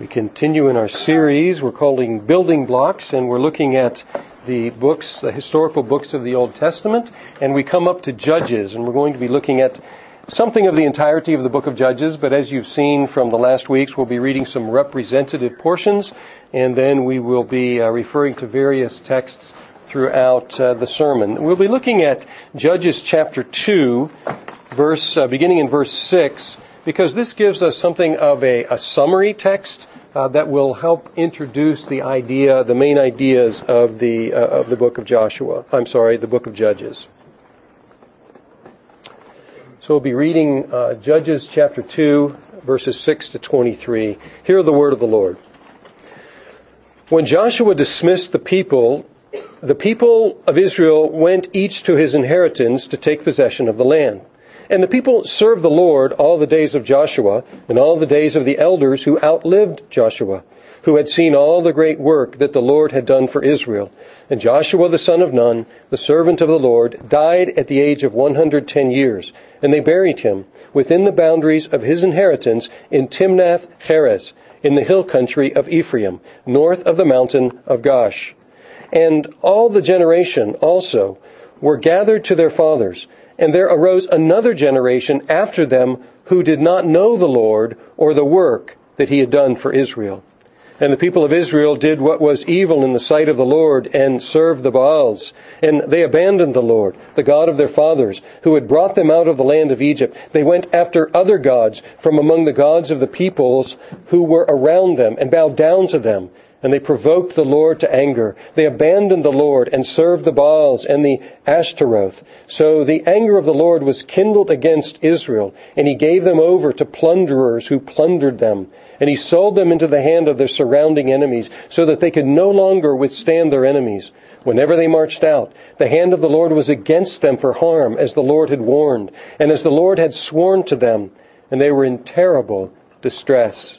We continue in our series we're calling Building Blocks, and we're looking at the books, the historical books of the Old Testament, and we come up to Judges, and we're going to be looking at something of the entirety of the book of Judges, but as you've seen from the last weeks, we'll be reading some representative portions, and then we will be uh, referring to various texts throughout uh, the sermon. We'll be looking at Judges chapter 2, verse, uh, beginning in verse 6, because this gives us something of a, a summary text uh, that will help introduce the idea, the main ideas of the uh, of the book of Joshua. I'm sorry, the book of Judges. So we'll be reading uh, Judges chapter two, verses six to twenty-three. Hear the word of the Lord. When Joshua dismissed the people, the people of Israel went each to his inheritance to take possession of the land. And the people served the Lord all the days of Joshua and all the days of the elders who outlived Joshua, who had seen all the great work that the Lord had done for Israel. And Joshua the son of Nun, the servant of the Lord, died at the age of 110 years, and they buried him within the boundaries of his inheritance in Timnath Heres, in the hill country of Ephraim, north of the mountain of Gaash. And all the generation also were gathered to their fathers, and there arose another generation after them who did not know the Lord or the work that he had done for Israel. And the people of Israel did what was evil in the sight of the Lord and served the Baals. And they abandoned the Lord, the God of their fathers, who had brought them out of the land of Egypt. They went after other gods from among the gods of the peoples who were around them and bowed down to them and they provoked the Lord to anger. They abandoned the Lord and served the Baals and the Ashtaroth. So the anger of the Lord was kindled against Israel, and he gave them over to plunderers who plundered them. And he sold them into the hand of their surrounding enemies, so that they could no longer withstand their enemies. Whenever they marched out, the hand of the Lord was against them for harm, as the Lord had warned, and as the Lord had sworn to them, and they were in terrible distress.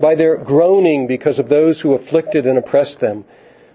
by their groaning because of those who afflicted and oppressed them.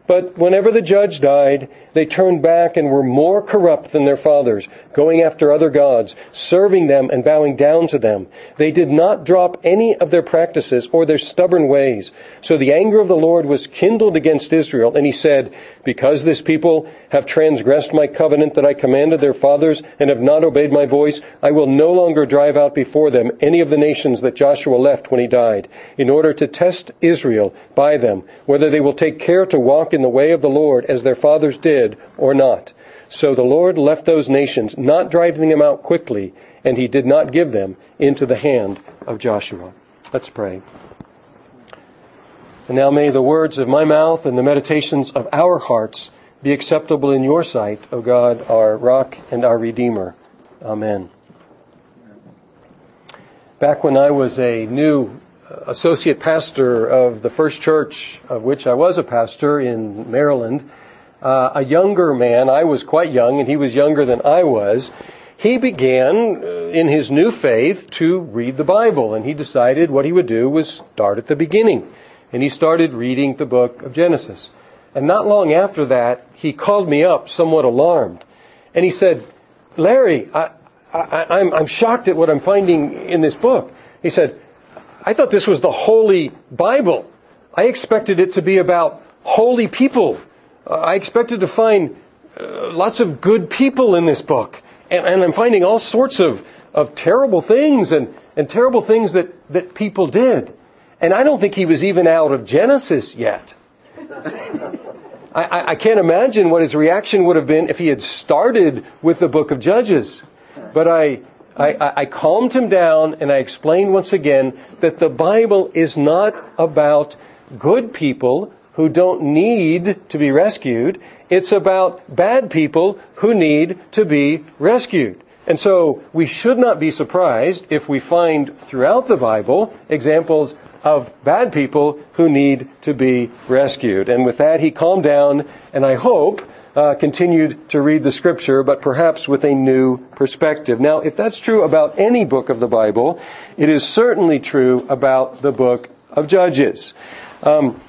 But whenever the judge died, they turned back and were more corrupt than their fathers, going after other gods, serving them and bowing down to them. They did not drop any of their practices or their stubborn ways. So the anger of the Lord was kindled against Israel, and he said, Because this people have transgressed my covenant that I commanded their fathers and have not obeyed my voice, I will no longer drive out before them any of the nations that Joshua left when he died, in order to test Israel by them, whether they will take care to walk in the way of the Lord as their fathers did or not. So the Lord left those nations, not driving them out quickly, and he did not give them into the hand of Joshua. Let's pray. And now may the words of my mouth and the meditations of our hearts be acceptable in your sight, O God, our rock and our redeemer. Amen. Back when I was a new associate pastor of the first church of which I was a pastor in Maryland, uh, a younger man, I was quite young and he was younger than I was, he began uh, in his new faith to read the Bible and he decided what he would do was start at the beginning. And he started reading the book of Genesis. And not long after that, he called me up somewhat alarmed. And he said, Larry, I, I'm shocked at what I'm finding in this book. He said, I thought this was the Holy Bible. I expected it to be about holy people. Uh, I expected to find uh, lots of good people in this book. And, and, I'm finding all sorts of, of terrible things and, and terrible things that, that people did. And I don't think he was even out of Genesis yet. I, I, can't imagine what his reaction would have been if he had started with the book of Judges. But I, I, I, calmed him down and I explained once again that the Bible is not about good people who don't need to be rescued. It's about bad people who need to be rescued. And so we should not be surprised if we find throughout the Bible examples of bad people who need to be rescued. And with that, he calmed down, and I hope uh, continued to read the scripture, but perhaps with a new perspective. Now, if that's true about any book of the Bible, it is certainly true about the book of Judges. Um,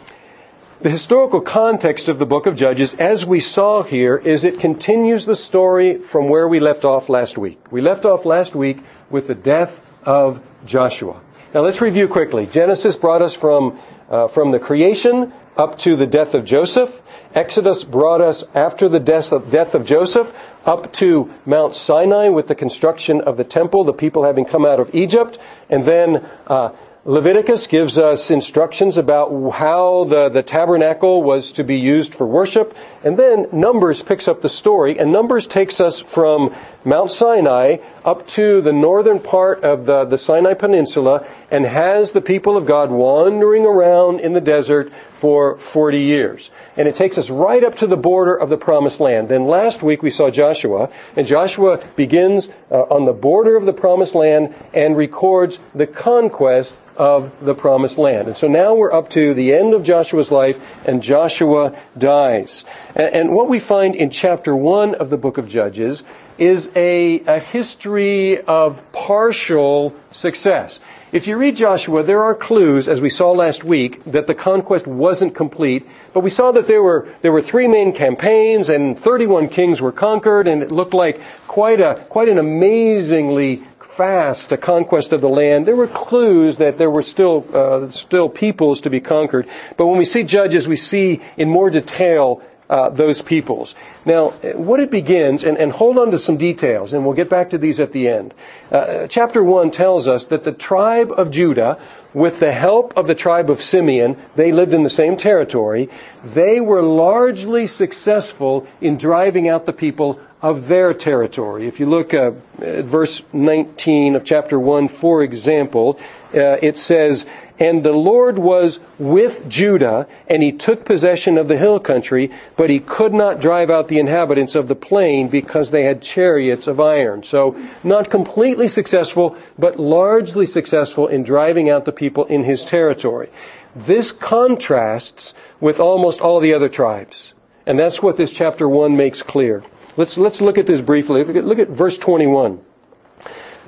the historical context of the book of Judges, as we saw here, is it continues the story from where we left off last week. We left off last week with the death of Joshua. Now let's review quickly. Genesis brought us from, uh, from the creation up to the death of Joseph. Exodus brought us after the death of, death of Joseph up to Mount Sinai with the construction of the temple, the people having come out of Egypt, and then uh, Leviticus gives us instructions about how the, the tabernacle was to be used for worship. And then Numbers picks up the story, and Numbers takes us from Mount Sinai up to the northern part of the, the Sinai Peninsula and has the people of God wandering around in the desert for 40 years. And it takes us right up to the border of the promised land. Then last week we saw Joshua, and Joshua begins uh, on the border of the promised land and records the conquest of the promised land. And so now we're up to the end of Joshua's life, and Joshua dies. And, and what we find in chapter 1 of the book of Judges is a, a history of partial success. If you read Joshua, there are clues, as we saw last week, that the conquest wasn't complete. But we saw that there were, there were three main campaigns and 31 kings were conquered and it looked like quite a, quite an amazingly fast a conquest of the land, there were clues that there were still uh, still peoples to be conquered. But when we see Judges, we see in more detail uh, those peoples. Now, what it begins, and, and, hold on to some details, and we'll get back to these at the end. Uh, chapter 1 tells us that the tribe of Judah, with the help of the tribe of Simeon, they lived in the same territory, they were largely successful in driving out the people of their territory. If you look uh, at verse 19 of chapter 1, for example, uh, it says, And the Lord was with Judah, and he took possession of the hill country, but he could not drive out the inhabitants of the plain because they had chariots of iron. So, not completely successful, but largely successful in driving out the people in his territory. This contrasts with almost all the other tribes. And that's what this chapter 1 makes clear. Let's, let's look at this briefly. Look at, look at verse 21.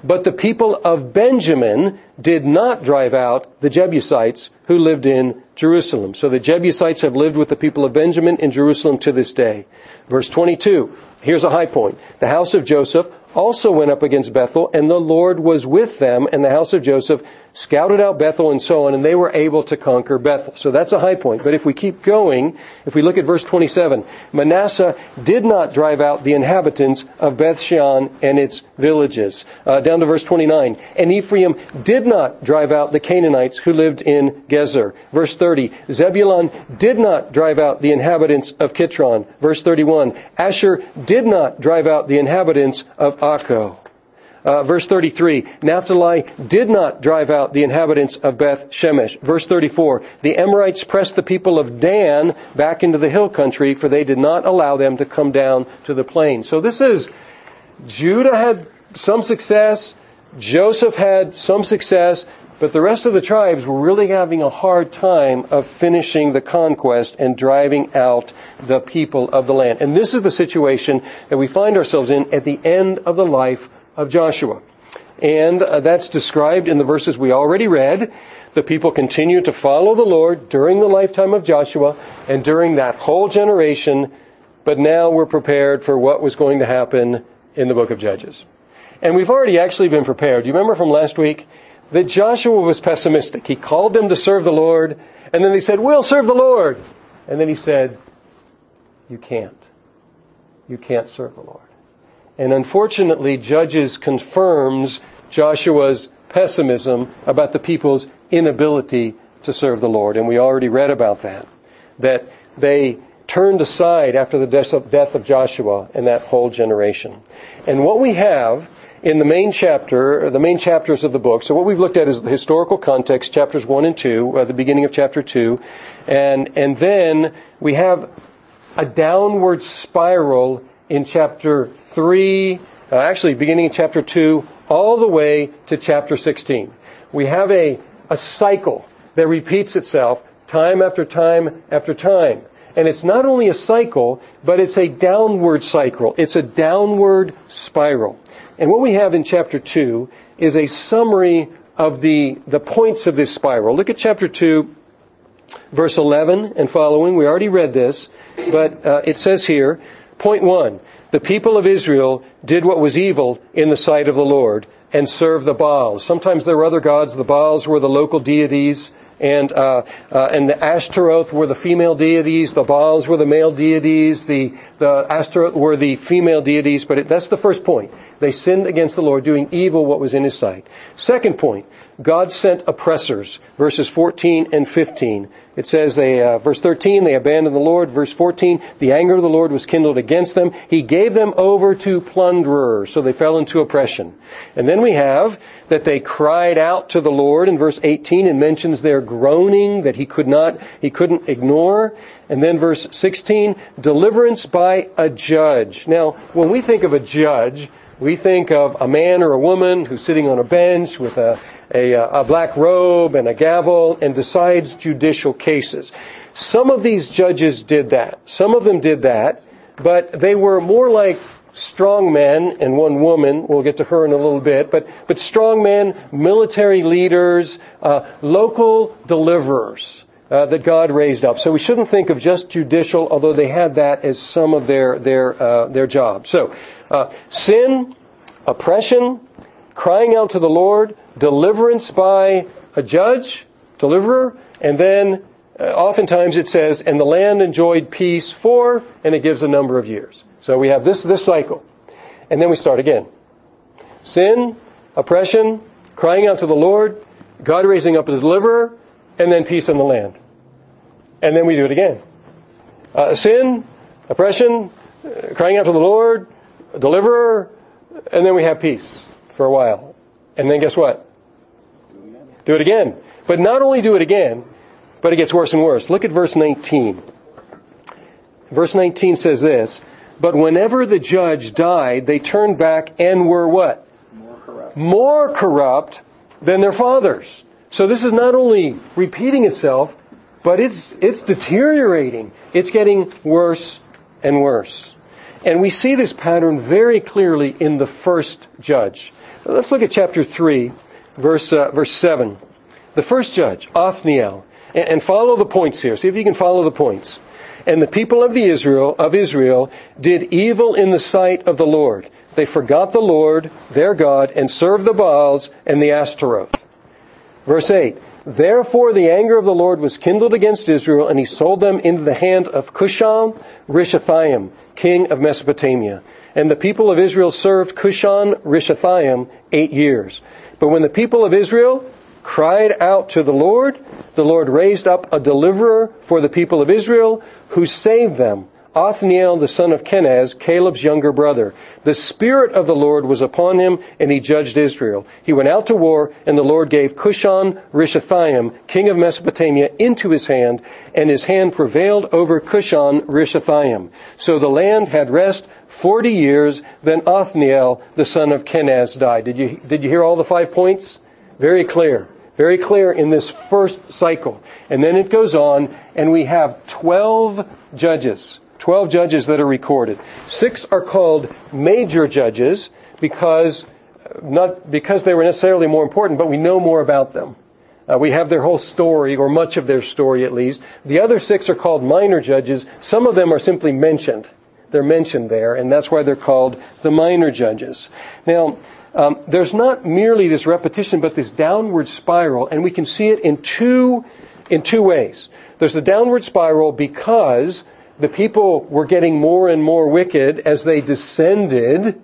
But the people of Benjamin did not drive out the Jebusites who lived in Jerusalem. So the Jebusites have lived with the people of Benjamin in Jerusalem to this day. Verse 22. Here's a high point. The house of Joseph also went up against Bethel, and the Lord was with them, and the house of Joseph scouted out Bethel and so on, and they were able to conquer Bethel. So that's a high point. But if we keep going, if we look at verse 27, Manasseh did not drive out the inhabitants of Beth Shean and its villages. Uh, down to verse 29, and Ephraim did not drive out the Canaanites who lived in Gezer. Verse 30, Zebulun did not drive out the inhabitants of Kitron. Verse 31, Asher did not drive out the inhabitants of Akko. Uh, verse 33, Naphtali did not drive out the inhabitants of Beth Shemesh. Verse 34, the Amorites pressed the people of Dan back into the hill country, for they did not allow them to come down to the plain. So this is, Judah had some success, Joseph had some success, but the rest of the tribes were really having a hard time of finishing the conquest and driving out the people of the land. And this is the situation that we find ourselves in at the end of the life of Joshua. And uh, that's described in the verses we already read. The people continue to follow the Lord during the lifetime of Joshua and during that whole generation, but now we're prepared for what was going to happen in the book of Judges. And we've already actually been prepared. You remember from last week that Joshua was pessimistic. He called them to serve the Lord, and then they said, We'll serve the Lord. And then he said, You can't. You can't serve the Lord. And unfortunately, Judges confirms Joshua's pessimism about the people's inability to serve the Lord. And we already read about that. That they turned aside after the death of Joshua and that whole generation. And what we have in the main chapter, the main chapters of the book, so what we've looked at is the historical context, chapters 1 and 2, uh, the beginning of chapter 2, and, and then we have a downward spiral in chapter 3, uh, actually beginning in chapter 2, all the way to chapter 16. We have a, a cycle that repeats itself time after time after time. And it's not only a cycle, but it's a downward cycle. It's a downward spiral. And what we have in chapter 2 is a summary of the, the points of this spiral. Look at chapter 2, verse 11 and following. We already read this, but uh, it says here, point 1, the people of Israel did what was evil in the sight of the Lord and served the Baals. Sometimes there were other gods. The Baals were the local deities and uh, uh, and the Ashtaroth were the female deities, the Baals were the male deities, the the Ashtaroth were the female deities. But it, that's the first point. They sinned against the Lord, doing evil what was in His sight. Second point: God sent oppressors. Verses 14 and 15. It says they, uh, verse 13, they abandoned the Lord. Verse 14, the anger of the Lord was kindled against them. He gave them over to plunderers, so they fell into oppression. And then we have that they cried out to the Lord in verse 18 and mentions their groaning that he could not, he couldn't ignore. And then verse 16, deliverance by a judge. Now, when we think of a judge, we think of a man or a woman who's sitting on a bench with a, a, a, black robe and a gavel and decides judicial cases. Some of these judges did that. Some of them did that, but they were more like strong men and one woman. We'll get to her in a little bit, but, but strong men, military leaders, uh, local deliverers. Uh, that God raised up. So we shouldn't think of just judicial, although they had that as some of their their uh, their job. So uh, sin, oppression, crying out to the Lord, deliverance by a judge, deliverer, and then uh, oftentimes it says, and the land enjoyed peace for, and it gives a number of years. So we have this, this cycle. And then we start again. Sin, oppression, crying out to the Lord, God raising up a deliverer, and then peace in the land. And then we do it again. Uh, sin, oppression, uh, crying out to the Lord, deliverer, and then we have peace for a while. And then guess what? Do it again. But not only do it again, but it gets worse and worse. Look at verse 19. Verse 19 says this, but whenever the judge died, they turned back and were what? More corrupt. More corrupt than their fathers. So this is not only repeating itself, but it's, it's deteriorating. It's getting worse and worse. And we see this pattern very clearly in the first judge. Let's look at chapter 3, verse, uh, verse 7. The first judge, Othniel, and, and follow the points here. See if you can follow the points. And the people of the Israel, of Israel, did evil in the sight of the Lord. They forgot the Lord, their God, and served the Baals and the Ashtaroth. Verse 8. Therefore the anger of the Lord was kindled against Israel, and he sold them into the hand of Cushan Rishathaim, king of Mesopotamia. And the people of Israel served Cushan Rishathaim eight years. But when the people of Israel cried out to the Lord, the Lord raised up a deliverer for the people of Israel who saved them Othniel the son of Kenaz, Caleb's younger brother. The Spirit of the Lord was upon him, and he judged Israel. He went out to war, and the Lord gave Cushan Rishathaim, king of Mesopotamia, into his hand, and his hand prevailed over Cushan Rishathaim. So the land had rest forty years, then Othniel the son of Kenaz died. Did you, did you hear all the five points? Very clear. Very clear in this first cycle. And then it goes on, and we have 12 judges. 12 judges that are recorded. Six are called major judges because, not because they were necessarily more important, but we know more about them. Uh, we have their whole story, or much of their story at least. The other six are called minor judges. Some of them are simply mentioned. They're mentioned there, and that's why they're called the minor judges. Now, um, there's not merely this repetition, but this downward spiral, and we can see it in two in two ways. There's the downward spiral because the people were getting more and more wicked as they descended,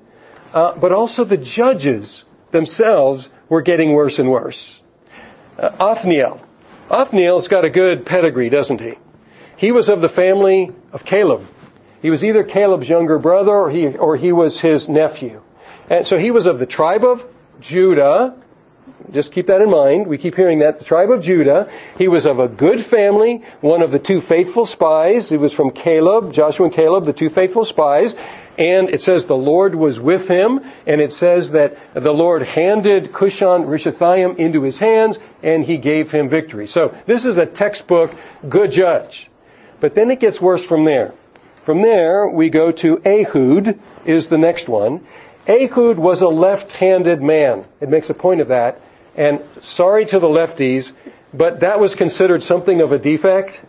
uh, but also the judges themselves were getting worse and worse. Uh, Othniel. Othniel's got a good pedigree, doesn't he? He was of the family of Caleb. He was either Caleb's younger brother or he, or he was his nephew. And so he was of the tribe of Judah, Just keep that in mind. We keep hearing that. The tribe of Judah. He was of a good family, one of the two faithful spies. He was from Caleb, Joshua and Caleb, the two faithful spies. And it says the Lord was with him, and it says that the Lord handed Cushan Rishathaim into his hands, and he gave him victory. So this is a textbook good judge. But then it gets worse from there. From there, we go to Ehud, is the next one. Ehud was a left-handed man. It makes a point of that. And sorry to the lefties, but that was considered something of a defect.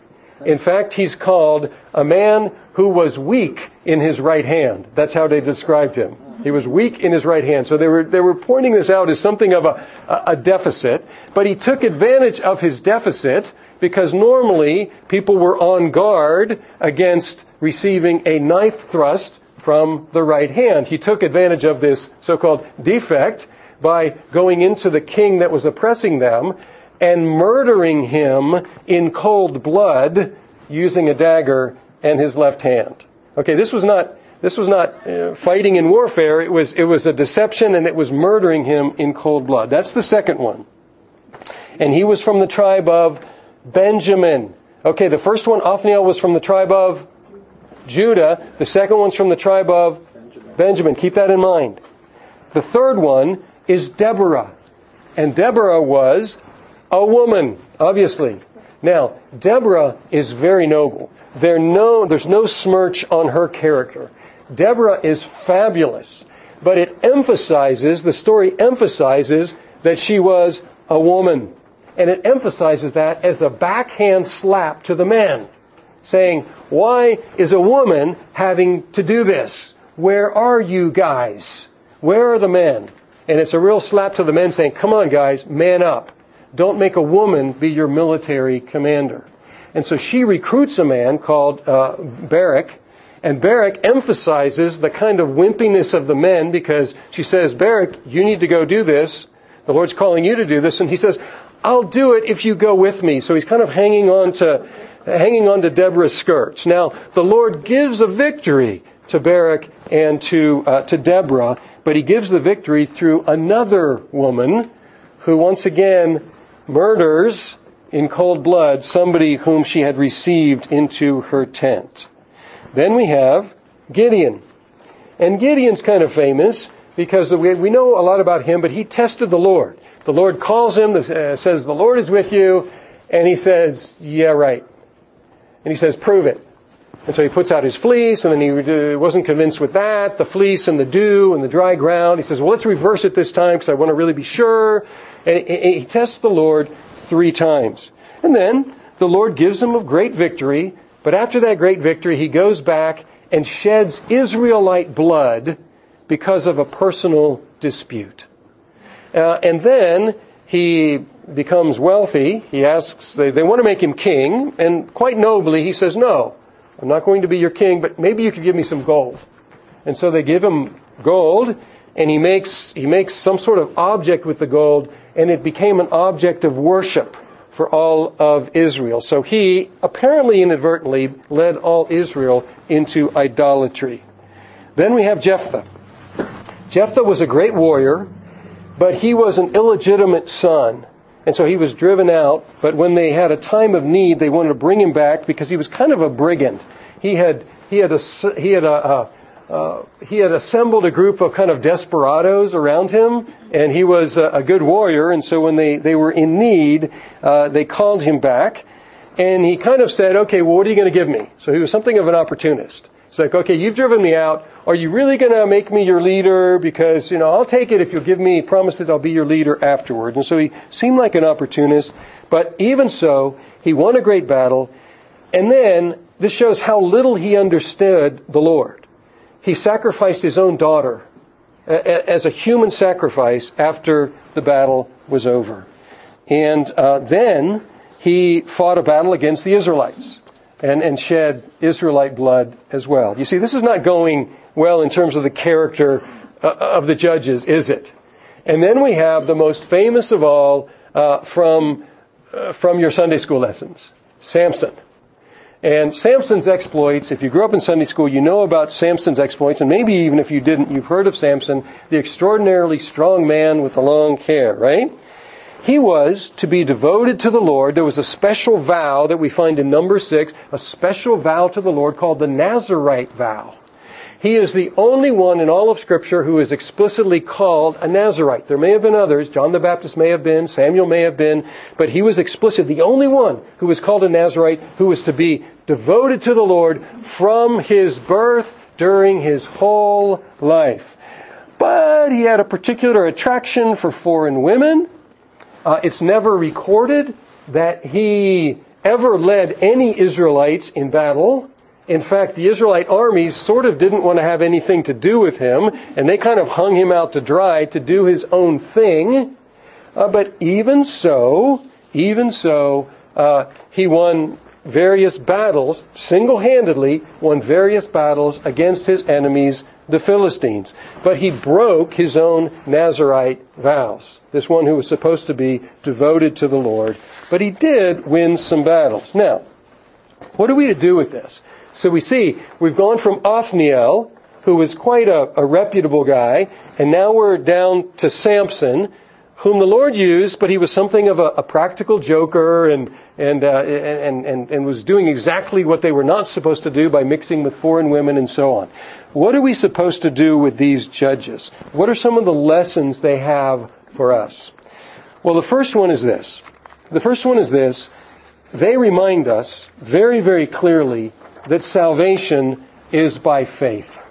In fact, he's called a man who was weak in his right hand. That's how they described him. He was weak in his right hand. So they were, they were pointing this out as something of a, a deficit, but he took advantage of his deficit because normally people were on guard against receiving a knife thrust from the right hand. He took advantage of this so-called defect by going into the king that was oppressing them and murdering him in cold blood using a dagger and his left hand. Okay, this was not this was not uh, fighting in warfare. It was it was a deception and it was murdering him in cold blood. That's the second one. And he was from the tribe of Benjamin. Okay, the first one Othniel was from the tribe of Judah. The second one's from the tribe of Benjamin. Benjamin. Keep that in mind. The third one is Deborah. And Deborah was a woman, obviously. Now, Deborah is very noble. There no, there's no smirch on her character. Deborah is fabulous. But it emphasizes, the story emphasizes that she was a woman. And it emphasizes that as a backhand slap to the men saying, why is a woman having to do this? Where are you guys? Where are the men? And it's a real slap to the men saying, come on guys, man up. Don't make a woman be your military commander. And so she recruits a man called uh, Barak, and Barak emphasizes the kind of wimpiness of the men because she says, Barak, you need to go do this. The Lord's calling you to do this. And he says, I'll do it if you go with me. So he's kind of hanging on to hanging on to Deborah's skirts. Now, the Lord gives a victory to Barak and to, uh, to Deborah, but he gives the victory through another woman who once again murders in cold blood somebody whom she had received into her tent. Then we have Gideon. And Gideon's kind of famous because we know a lot about him, but he tested the Lord. The Lord calls him, uh, says, the Lord is with you, and he says, yeah, right. And he says, prove it. And so he puts out his fleece, and then he wasn't convinced with that, the fleece and the dew and the dry ground. He says, well, let's reverse it this time because I want to really be sure. And he tests the Lord three times. And then the Lord gives him a great victory, but after that great victory, he goes back and sheds Israelite blood because of a personal dispute. Uh, and then he becomes wealthy, he asks, they, they want to make him king, and quite nobly he says, no, I'm not going to be your king, but maybe you could give me some gold. And so they give him gold, and he makes, he makes some sort of object with the gold, and it became an object of worship for all of Israel. So he, apparently inadvertently, led all Israel into idolatry. Then we have Jephthah. Jephthah was a great warrior, but he was an illegitimate son. And so he was driven out, but when they had a time of need, they wanted to bring him back because he was kind of a brigand. He had, he had, a, he had, a, uh, he had assembled a group of kind of desperados around him, and he was a, a good warrior, and so when they, they were in need, uh, they called him back, and he kind of said, okay, well, what are you going to give me? So he was something of an opportunist. It's like, okay, you've driven me out. Are you really going to make me your leader? Because, you know, I'll take it if you'll give me, promise that I'll be your leader afterward. And so he seemed like an opportunist, but even so, he won a great battle. And then this shows how little he understood the Lord. He sacrificed his own daughter as a human sacrifice after the battle was over. And uh, then he fought a battle against the Israelites and, and shed Israelite blood as well. You see, this is not going well in terms of the character uh, of the judges, is it? And then we have the most famous of all uh, from, uh, from your Sunday school lessons, Samson. And Samson's exploits, if you grew up in Sunday school, you know about Samson's exploits, and maybe even if you didn't, you've heard of Samson, the extraordinarily strong man with the long hair, right? He was to be devoted to the Lord. There was a special vow that we find in number six, a special vow to the Lord called the Nazarite vow. He is the only one in all of scripture who is explicitly called a Nazarite. There may have been others. John the Baptist may have been. Samuel may have been. But he was explicit, the only one who was called a Nazarite who was to be devoted to the Lord from his birth during his whole life. But he had a particular attraction for foreign women. Uh, it's never recorded that he ever led any Israelites in battle. In fact, the Israelite armies sort of didn't want to have anything to do with him, and they kind of hung him out to dry to do his own thing. Uh, but even so, even so, uh, he won various battles, single-handedly won various battles against his enemies, the Philistines. But he broke his own Nazarite vows. This one who was supposed to be devoted to the Lord. But he did win some battles. Now, what are we to do with this? So we see we've gone from Othniel, who was quite a, a reputable guy, and now we're down to Samson, whom the Lord used, but he was something of a, a practical joker and, and, uh, and, and, and was doing exactly what they were not supposed to do by mixing with foreign women and so on. What are we supposed to do with these judges? What are some of the lessons they have for us? Well, the first one is this. The first one is this. They remind us very, very clearly that salvation is by faith.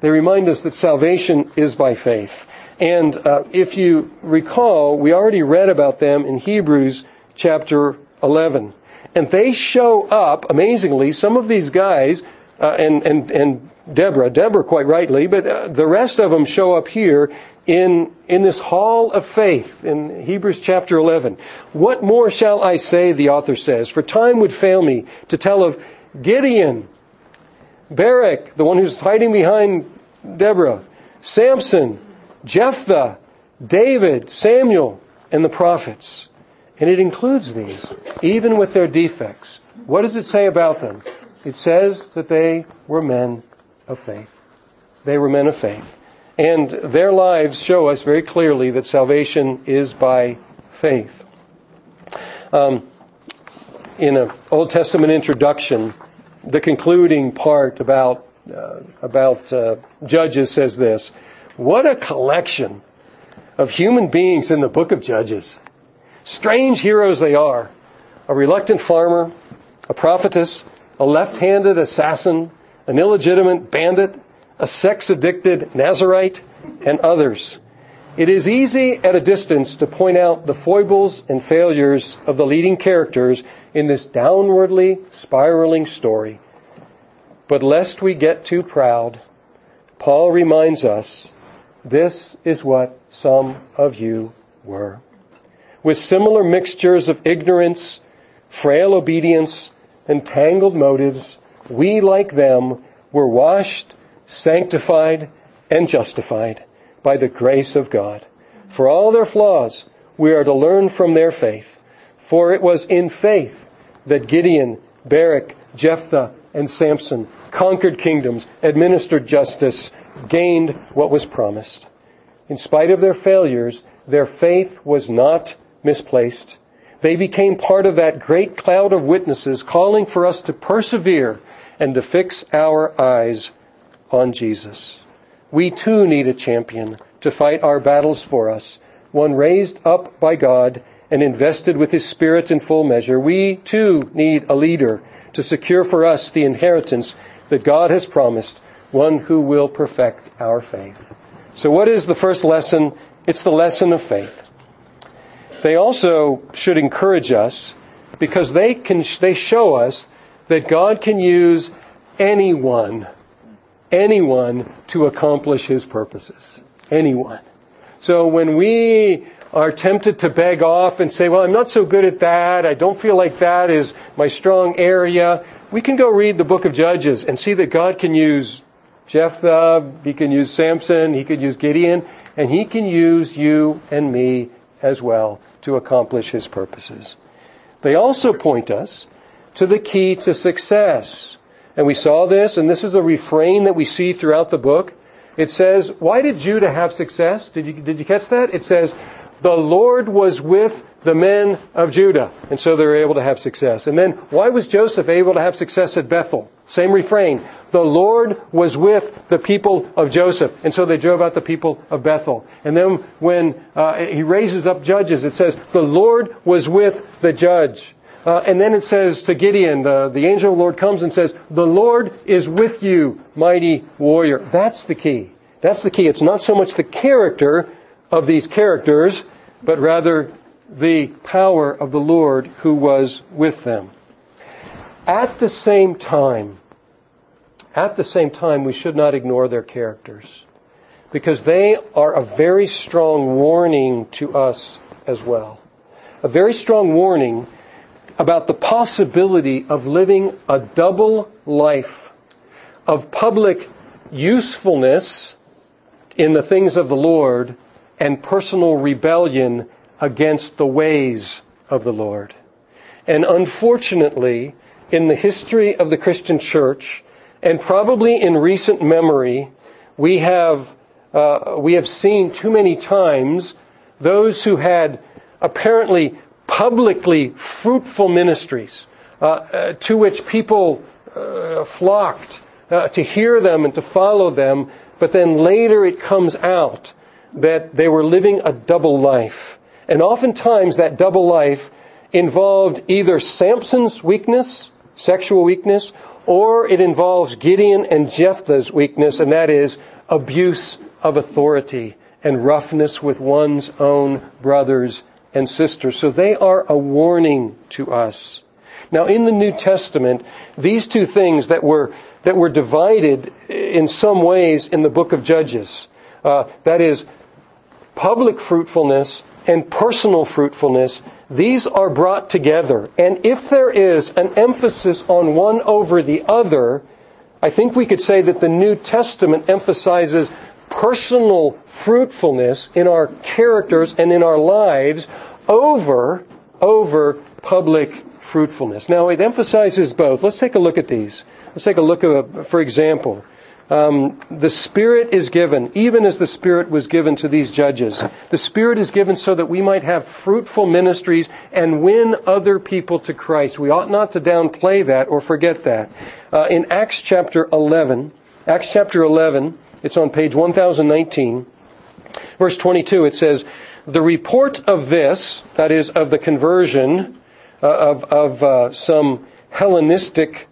They remind us that salvation is by faith. And uh, if you recall, we already read about them in Hebrews chapter 11. And they show up, amazingly, some of these guys, uh, and, and, and Deborah, Deborah quite rightly, but uh, the rest of them show up here in, in this hall of faith in Hebrews chapter 11. What more shall I say, the author says, for time would fail me to tell of Gideon, Barak, the one who's hiding behind Deborah, Samson, Jephthah, David, Samuel, and the prophets. And it includes these, even with their defects. What does it say about them? It says that they were men of faith. They were men of faith. And their lives show us very clearly that salvation is by faith. Um, in an Old Testament introduction, the concluding part about uh, about uh, Judges says this: What a collection of human beings in the book of Judges! Strange heroes they are. A reluctant farmer, a prophetess, a left-handed assassin, an illegitimate bandit, a sex-addicted Nazarite, and others. It is easy at a distance to point out the foibles and failures of the leading characters in this downwardly spiraling story. But lest we get too proud, Paul reminds us this is what some of you were. With similar mixtures of ignorance, frail obedience, and tangled motives, we, like them, were washed, sanctified, and justified by the grace of God. For all their flaws, we are to learn from their faith. For it was in faith that Gideon, Barak, Jephthah, and Samson conquered kingdoms, administered justice, gained what was promised. In spite of their failures, their faith was not misplaced. They became part of that great cloud of witnesses calling for us to persevere and to fix our eyes on Jesus. We too need a champion to fight our battles for us, one raised up by God and invested with His Spirit in full measure. We too need a leader to secure for us the inheritance that God has promised, one who will perfect our faith. So what is the first lesson? It's the lesson of faith. They also should encourage us because they can, they show us that God can use anyone anyone to accomplish his purposes. Anyone. So when we are tempted to beg off and say, well, I'm not so good at that. I don't feel like that is my strong area. We can go read the book of Judges and see that God can use Jephthah, uh, he can use Samson, he could use Gideon, and he can use you and me as well to accomplish his purposes. They also point us to the key to success. And we saw this, and this is the refrain that we see throughout the book. It says, why did Judah have success? Did you, did you catch that? It says, the Lord was with the men of Judah. And so they were able to have success. And then why was Joseph able to have success at Bethel? Same refrain. The Lord was with the people of Joseph. And so they drove out the people of Bethel. And then when uh, he raises up judges, it says, the Lord was with the judge. Uh, and then it says to Gideon, uh, the angel of the Lord comes and says, the Lord is with you, mighty warrior. That's the key. That's the key. It's not so much the character of these characters, but rather the power of the Lord who was with them. At the same time, at the same time, we should not ignore their characters because they are a very strong warning to us as well. A very strong warning about the possibility of living a double life of public usefulness in the things of the Lord and personal rebellion against the ways of the Lord. And unfortunately, in the history of the Christian church, and probably in recent memory, we have, uh, we have seen too many times those who had apparently publicly fruitful ministries uh, uh, to which people uh, flocked uh, to hear them and to follow them, but then later it comes out that they were living a double life. And oftentimes that double life involved either Samson's weakness, sexual weakness, or it involves Gideon and Jephthah's weakness, and that is abuse of authority and roughness with one's own brothers and sisters. So they are a warning to us. Now in the New Testament, these two things that were, that were divided in some ways in the book of Judges, uh, that is public fruitfulness and personal fruitfulness, these are brought together. And if there is an emphasis on one over the other, I think we could say that the New Testament emphasizes personal fruitfulness in our characters and in our lives over, over public fruitfulness. Now it emphasizes both. Let's take a look at these. Let's take a look at, for example, um, the Spirit is given, even as the Spirit was given to these judges. The Spirit is given so that we might have fruitful ministries and win other people to Christ. We ought not to downplay that or forget that. Uh, in Acts chapter 11, Acts chapter 11, it's on page 1019, verse 22, it says, The report of this, that is, of the conversion uh, of, of uh, some Hellenistic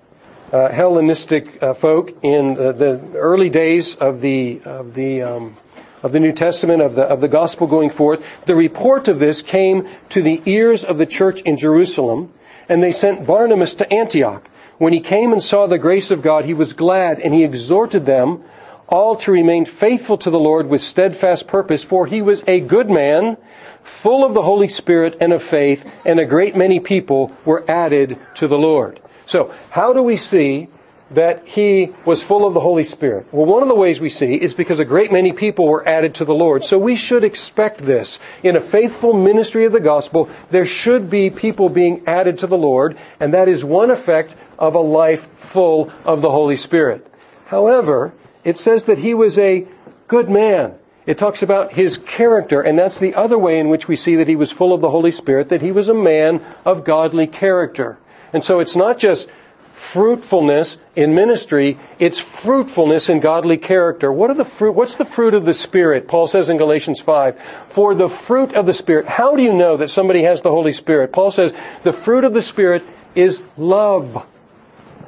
uh, Hellenistic uh, folk in the, the, early days of the of the um, of the New Testament of the of the gospel going forth. The report of this came to the ears of the church in Jerusalem, and they sent Barnabas to Antioch. When he came and saw the grace of God, he was glad, and he exhorted them all to remain faithful to the Lord with steadfast purpose, for he was a good man, full of the Holy Spirit and of faith, and a great many people were added to the Lord. So, how do we see that he was full of the Holy Spirit? Well, one of the ways we see is because a great many people were added to the Lord. So we should expect this. In a faithful ministry of the gospel, there should be people being added to the Lord, and that is one effect of a life full of the Holy Spirit. However, it says that he was a good man. It talks about his character, and that's the other way in which we see that he was full of the Holy Spirit, that he was a man of godly character. And so it's not just fruitfulness in ministry, it's fruitfulness in godly character. What are the fruit, what's the fruit of the Spirit? Paul says in Galatians 5, for the fruit of the Spirit. How do you know that somebody has the Holy Spirit? Paul says the fruit of the Spirit is love,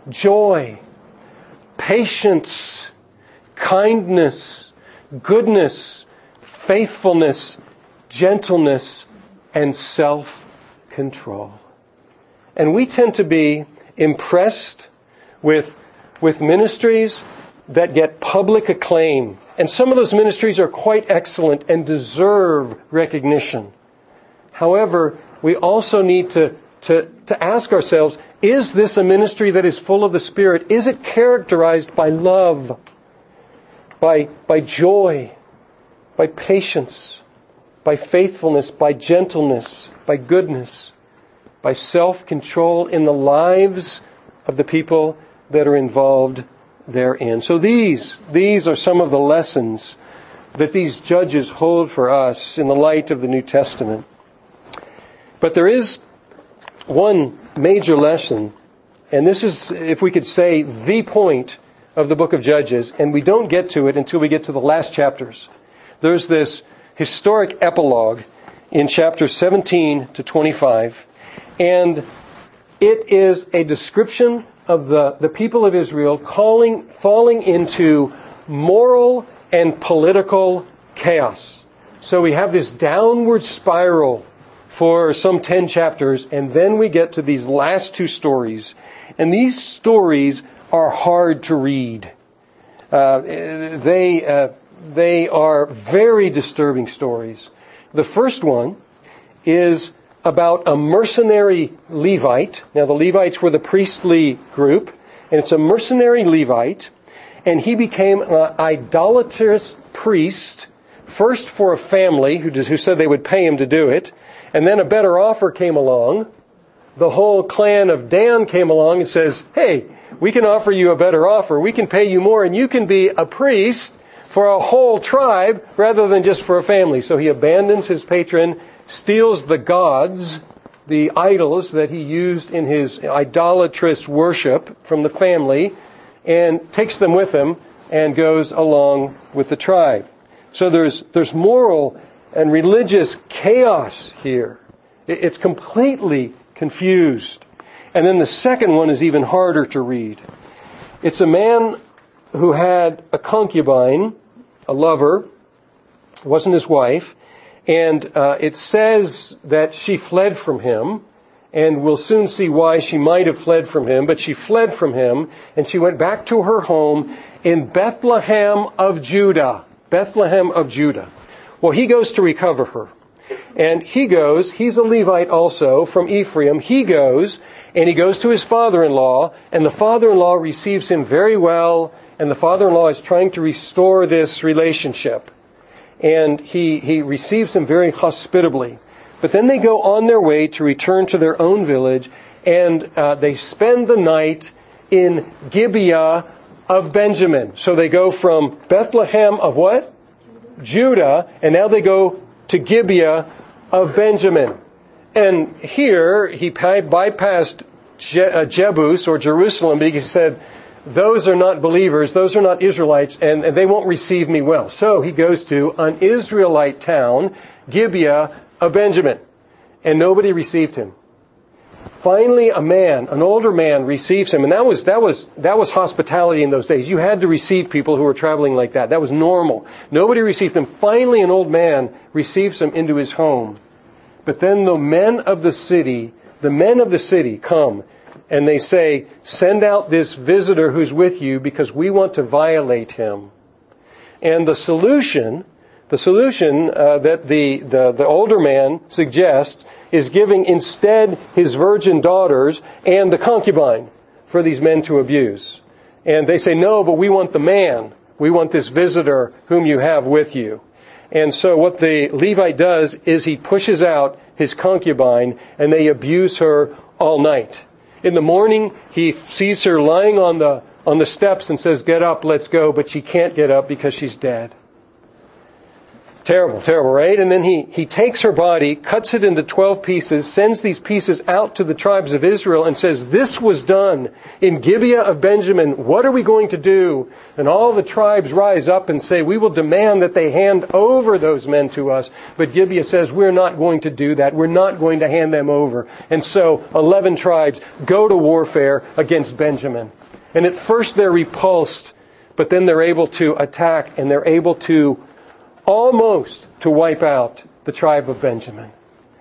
joy, patience, kindness, goodness, faithfulness, gentleness, and self-control. And we tend to be impressed with, with ministries that get public acclaim. And some of those ministries are quite excellent and deserve recognition. However, we also need to, to, to ask ourselves, is this a ministry that is full of the Spirit? Is it characterized by love, by, by joy, by patience, by faithfulness, by gentleness, by goodness? By self-control in the lives of the people that are involved therein. So these, these are some of the lessons that these judges hold for us in the light of the New Testament. But there is one major lesson, and this is, if we could say, the point of the book of Judges, and we don't get to it until we get to the last chapters. There's this historic epilogue in chapters 17 to 25, and it is a description of the, the people of Israel calling, falling into moral and political chaos. So we have this downward spiral for some 10 chapters, and then we get to these last two stories. And these stories are hard to read. Uh, they, uh, they are very disturbing stories. The first one is about a mercenary Levite. Now, the Levites were the priestly group, and it's a mercenary Levite, and he became an idolatrous priest, first for a family who, who said they would pay him to do it, and then a better offer came along. The whole clan of Dan came along and says, hey, we can offer you a better offer. We can pay you more, and you can be a priest for a whole tribe rather than just for a family. So he abandons his patron steals the gods, the idols that he used in his idolatrous worship from the family, and takes them with him and goes along with the tribe. So there's, there's moral and religious chaos here. It's completely confused. And then the second one is even harder to read. It's a man who had a concubine, a lover, it wasn't his wife, and uh, it says that she fled from him, and we'll soon see why she might have fled from him, but she fled from him, and she went back to her home in Bethlehem of Judah. Bethlehem of Judah. Well, he goes to recover her. And he goes, he's a Levite also from Ephraim. He goes, and he goes to his father-in-law, and the father-in-law receives him very well, and the father-in-law is trying to restore this relationship and he, he receives them very hospitably. But then they go on their way to return to their own village, and uh, they spend the night in Gibeah of Benjamin. So they go from Bethlehem of what? Judah, and now they go to Gibeah of Benjamin. And here he bypassed Je- uh, Jebus or Jerusalem because he said, those are not believers, those are not Israelites, and, and they won't receive me well. So he goes to an Israelite town, Gibeah of Benjamin, and nobody received him. Finally, a man, an older man, receives him, and that was that was that was hospitality in those days. You had to receive people who were traveling like that. That was normal. Nobody received him. Finally, an old man receives him into his home. But then the men of the city, the men of the city, come and they say, send out this visitor who's with you because we want to violate him. And the solution, the solution uh, that the, the, the older man suggests is giving instead his virgin daughters and the concubine for these men to abuse. And they say, no, but we want the man. We want this visitor whom you have with you. And so what the Levite does is he pushes out his concubine and they abuse her all night. In the morning, he sees her lying on the, on the steps and says, get up, let's go, but she can't get up because she's dead. Terrible, terrible, right? And then he, he takes her body, cuts it into 12 pieces, sends these pieces out to the tribes of Israel and says, this was done in Gibeah of Benjamin. What are we going to do? And all the tribes rise up and say, we will demand that they hand over those men to us. But Gibeah says, we're not going to do that. We're not going to hand them over. And so 11 tribes go to warfare against Benjamin. And at first they're repulsed, but then they're able to attack and they're able to almost to wipe out the tribe of Benjamin.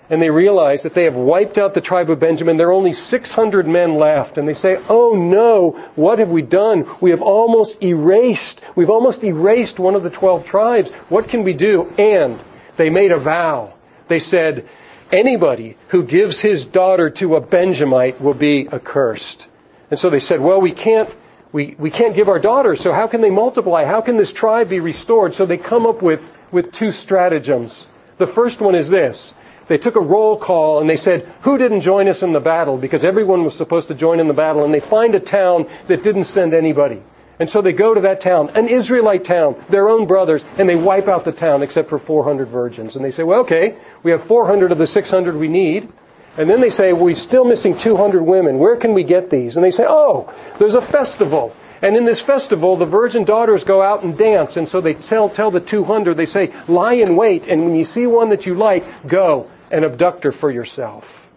And they realize that they have wiped out the tribe of Benjamin. There are only 600 men left. And they say, oh no, what have we done? We have almost erased, we've almost erased one of the 12 tribes. What can we do? And they made a vow. They said, anybody who gives his daughter to a Benjamite will be accursed. And so they said, well, we can't we, we can't give our daughters, so how can they multiply? How can this tribe be restored? So they come up with, with two stratagems. The first one is this. They took a roll call and they said, who didn't join us in the battle? Because everyone was supposed to join in the battle. And they find a town that didn't send anybody. And so they go to that town, an Israelite town, their own brothers, and they wipe out the town except for 400 virgins. And they say, well, okay, we have 400 of the 600 we need. And then they say, we're still missing 200 women. Where can we get these? And they say, oh, there's a festival. And in this festival, the virgin daughters go out and dance. And so they tell, tell the 200, they say, lie in wait. And when you see one that you like, go and abduct her for yourself.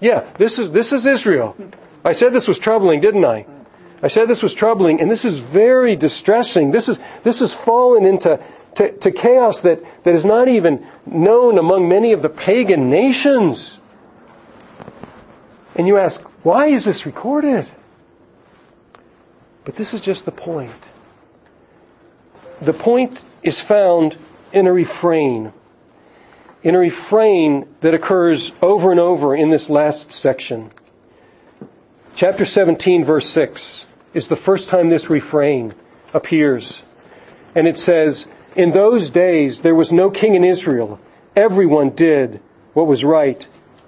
Yeah, this is, this is Israel. I said this was troubling, didn't I? I said this was troubling, and this is very distressing. This is this has fallen into to, to chaos that, that is not even known among many of the pagan nations. And you ask, why is this recorded? But this is just the point. The point is found in a refrain. In a refrain that occurs over and over in this last section. Chapter 17, verse 6 is the first time this refrain appears. And it says, In those days there was no king in Israel. Everyone did what was right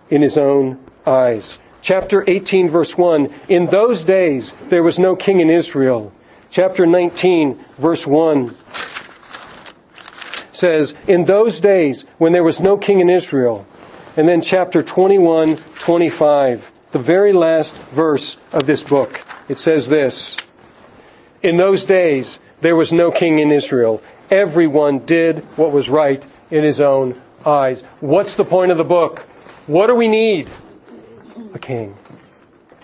in his own eyes. Chapter 18 verse 1, In those days there was no king in Israel. Chapter 19 verse 1 says, In those days when there was no king in Israel. And then chapter 21, 25 the very last verse of this book. It says this In those days, there was no king in Israel. Everyone did what was right in his own eyes. What's the point of the book? What do we need? A king.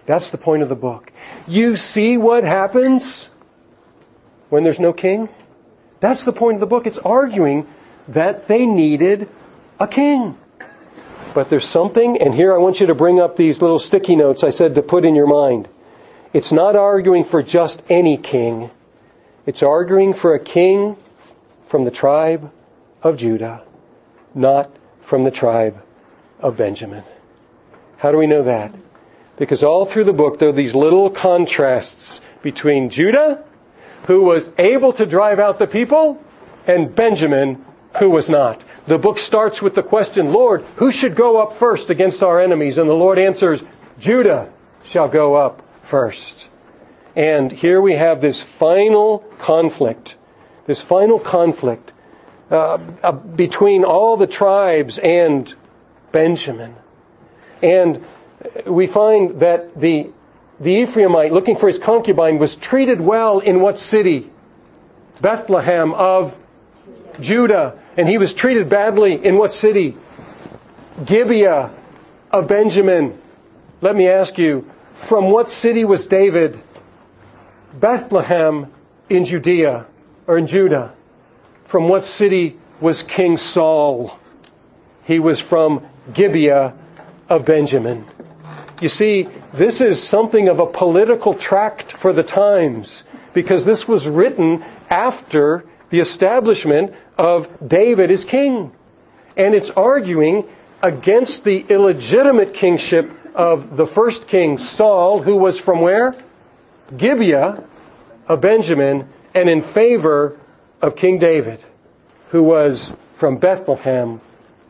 That's the point of the book. You see what happens when there's no king? That's the point of the book. It's arguing that they needed a king. But there's something, and here I want you to bring up these little sticky notes I said to put in your mind. It's not arguing for just any king. It's arguing for a king from the tribe of Judah, not from the tribe of Benjamin. How do we know that? Because all through the book there are these little contrasts between Judah, who was able to drive out the people, and Benjamin, who was not. The book starts with the question, Lord, who should go up first against our enemies? And the Lord answers, Judah shall go up first. And here we have this final conflict, this final conflict uh, uh, between all the tribes and Benjamin. And we find that the, the Ephraimite, looking for his concubine, was treated well in what city? Bethlehem of Judah. And he was treated badly in what city? Gibeah of Benjamin. Let me ask you, from what city was David? Bethlehem in Judea, or in Judah. From what city was King Saul? He was from Gibeah of Benjamin. You see, this is something of a political tract for the times because this was written after the establishment of David as king. And it's arguing against the illegitimate kingship of the first king, Saul, who was from where? Gibeah of Benjamin, and in favor of King David, who was from Bethlehem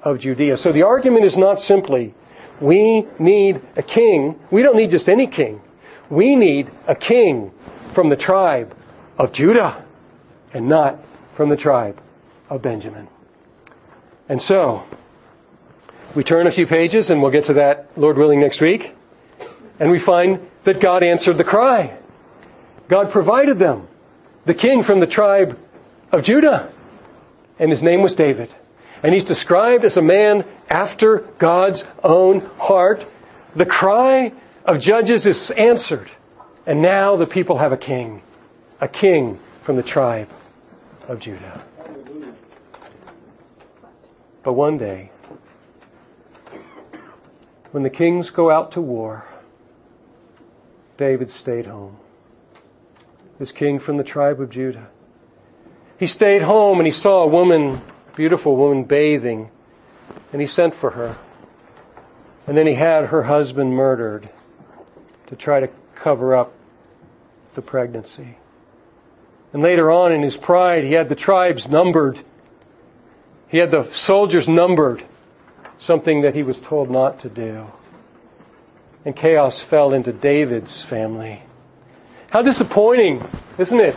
of Judea. So the argument is not simply, we need a king. We don't need just any king. We need a king from the tribe of Judah and not from the tribe of Benjamin. And so, we turn a few pages, and we'll get to that, Lord willing, next week, and we find that God answered the cry. God provided them the king from the tribe of Judah, and his name was David. And he's described as a man after God's own heart. The cry of judges is answered, and now the people have a king, a king from the tribe of Judah. But one day, when the kings go out to war, David stayed home. This king from the tribe of Judah. He stayed home and he saw a woman, beautiful woman, bathing, and he sent for her. And then he had her husband murdered to try to cover up the pregnancy. And later on, in his pride, he had the tribes numbered he had the soldiers numbered, something that he was told not to do. And chaos fell into David's family. How disappointing, isn't it?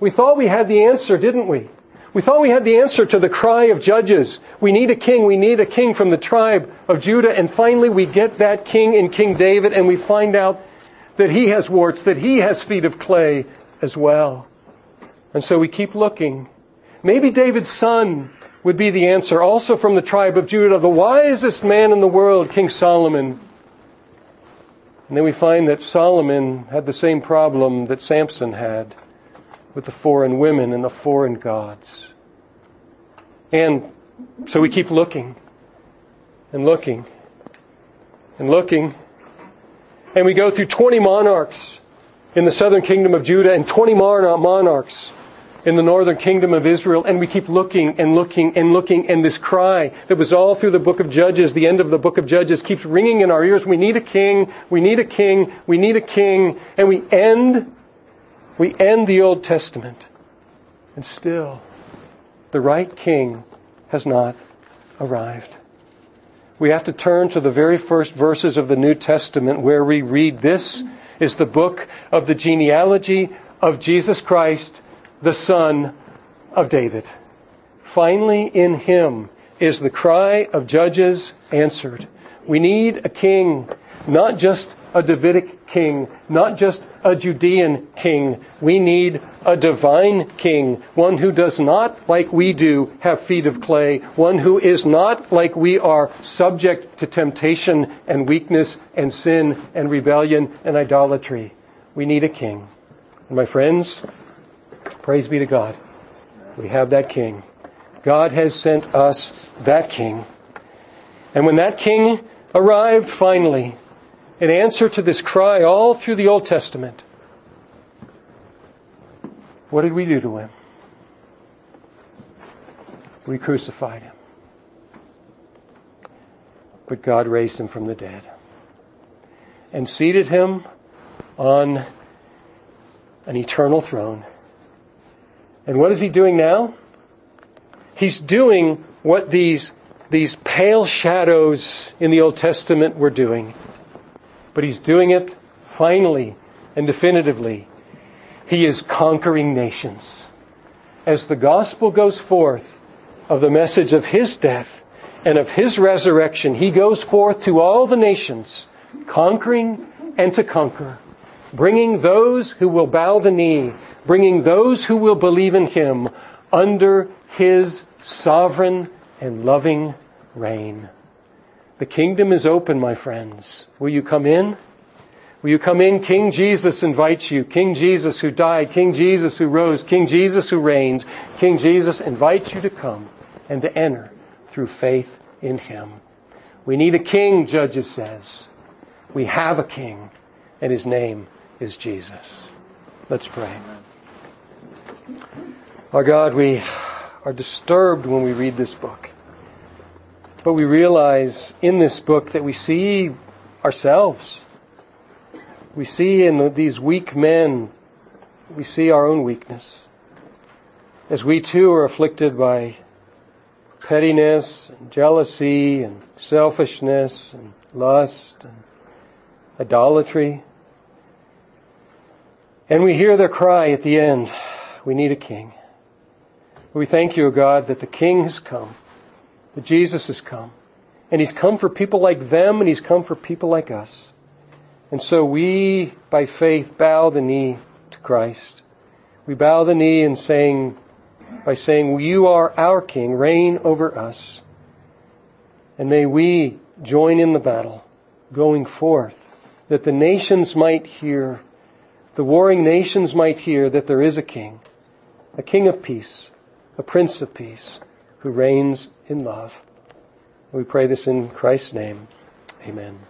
We thought we had the answer, didn't we? We thought we had the answer to the cry of judges. We need a king. We need a king from the tribe of Judah. And finally we get that king in King David and we find out that he has warts, that he has feet of clay as well. And so we keep looking. Maybe David's son would be the answer, also from the tribe of Judah, the wisest man in the world, King Solomon. And then we find that Solomon had the same problem that Samson had with the foreign women and the foreign gods. And so we keep looking and looking and looking. And we go through 20 monarchs in the southern kingdom of Judah and 20 monarchs in the northern kingdom of Israel, and we keep looking and looking and looking, and this cry that was all through the book of Judges, the end of the book of Judges, keeps ringing in our ears. We need a king, we need a king, we need a king, and we end we end the Old Testament, and still the right king has not arrived. We have to turn to the very first verses of the New Testament where we read this is the book of the genealogy of Jesus Christ, the son of David. Finally, in him is the cry of judges answered. We need a king, not just a Davidic king, not just a Judean king. We need a divine king, one who does not, like we do, have feet of clay, one who is not, like we are, subject to temptation and weakness and sin and rebellion and idolatry. We need a king. And my friends, praise be to God. We have that king. God has sent us that king. And when that king arrived finally, in answer to this cry all through the Old Testament. What did we do to him? We crucified him. But God raised him from the dead and seated him on an eternal throne. And what is he doing now? He's doing what these, these pale shadows in the Old Testament were doing but he's doing it finally and definitively. He is conquering nations. As the gospel goes forth of the message of his death and of his resurrection, he goes forth to all the nations, conquering and to conquer, bringing those who will bow the knee, bringing those who will believe in him under his sovereign and loving reign. The kingdom is open, my friends. Will you come in? Will you come in? King Jesus invites you. King Jesus who died, King Jesus who rose, King Jesus who reigns, King Jesus invites you to come and to enter through faith in Him. We need a king, Judges says. We have a king, and his name is Jesus. Let's pray. Our God, we are disturbed when we read this book. But we realize in this book that we see ourselves. We see in these weak men, we see our own weakness. As we too are afflicted by pettiness and jealousy and selfishness and lust and idolatry. And we hear their cry at the end, we need a king. We thank you, O God, that the king has come Jesus has come. And he's come for people like them and he's come for people like us. And so we, by faith, bow the knee to Christ. We bow the knee and saying, by saying, you are our King, reign over us. And may we join in the battle going forth that the nations might hear, the warring nations might hear that there is a King, a King of peace, a Prince of peace who reigns in love. We pray this in Christ's name. Amen.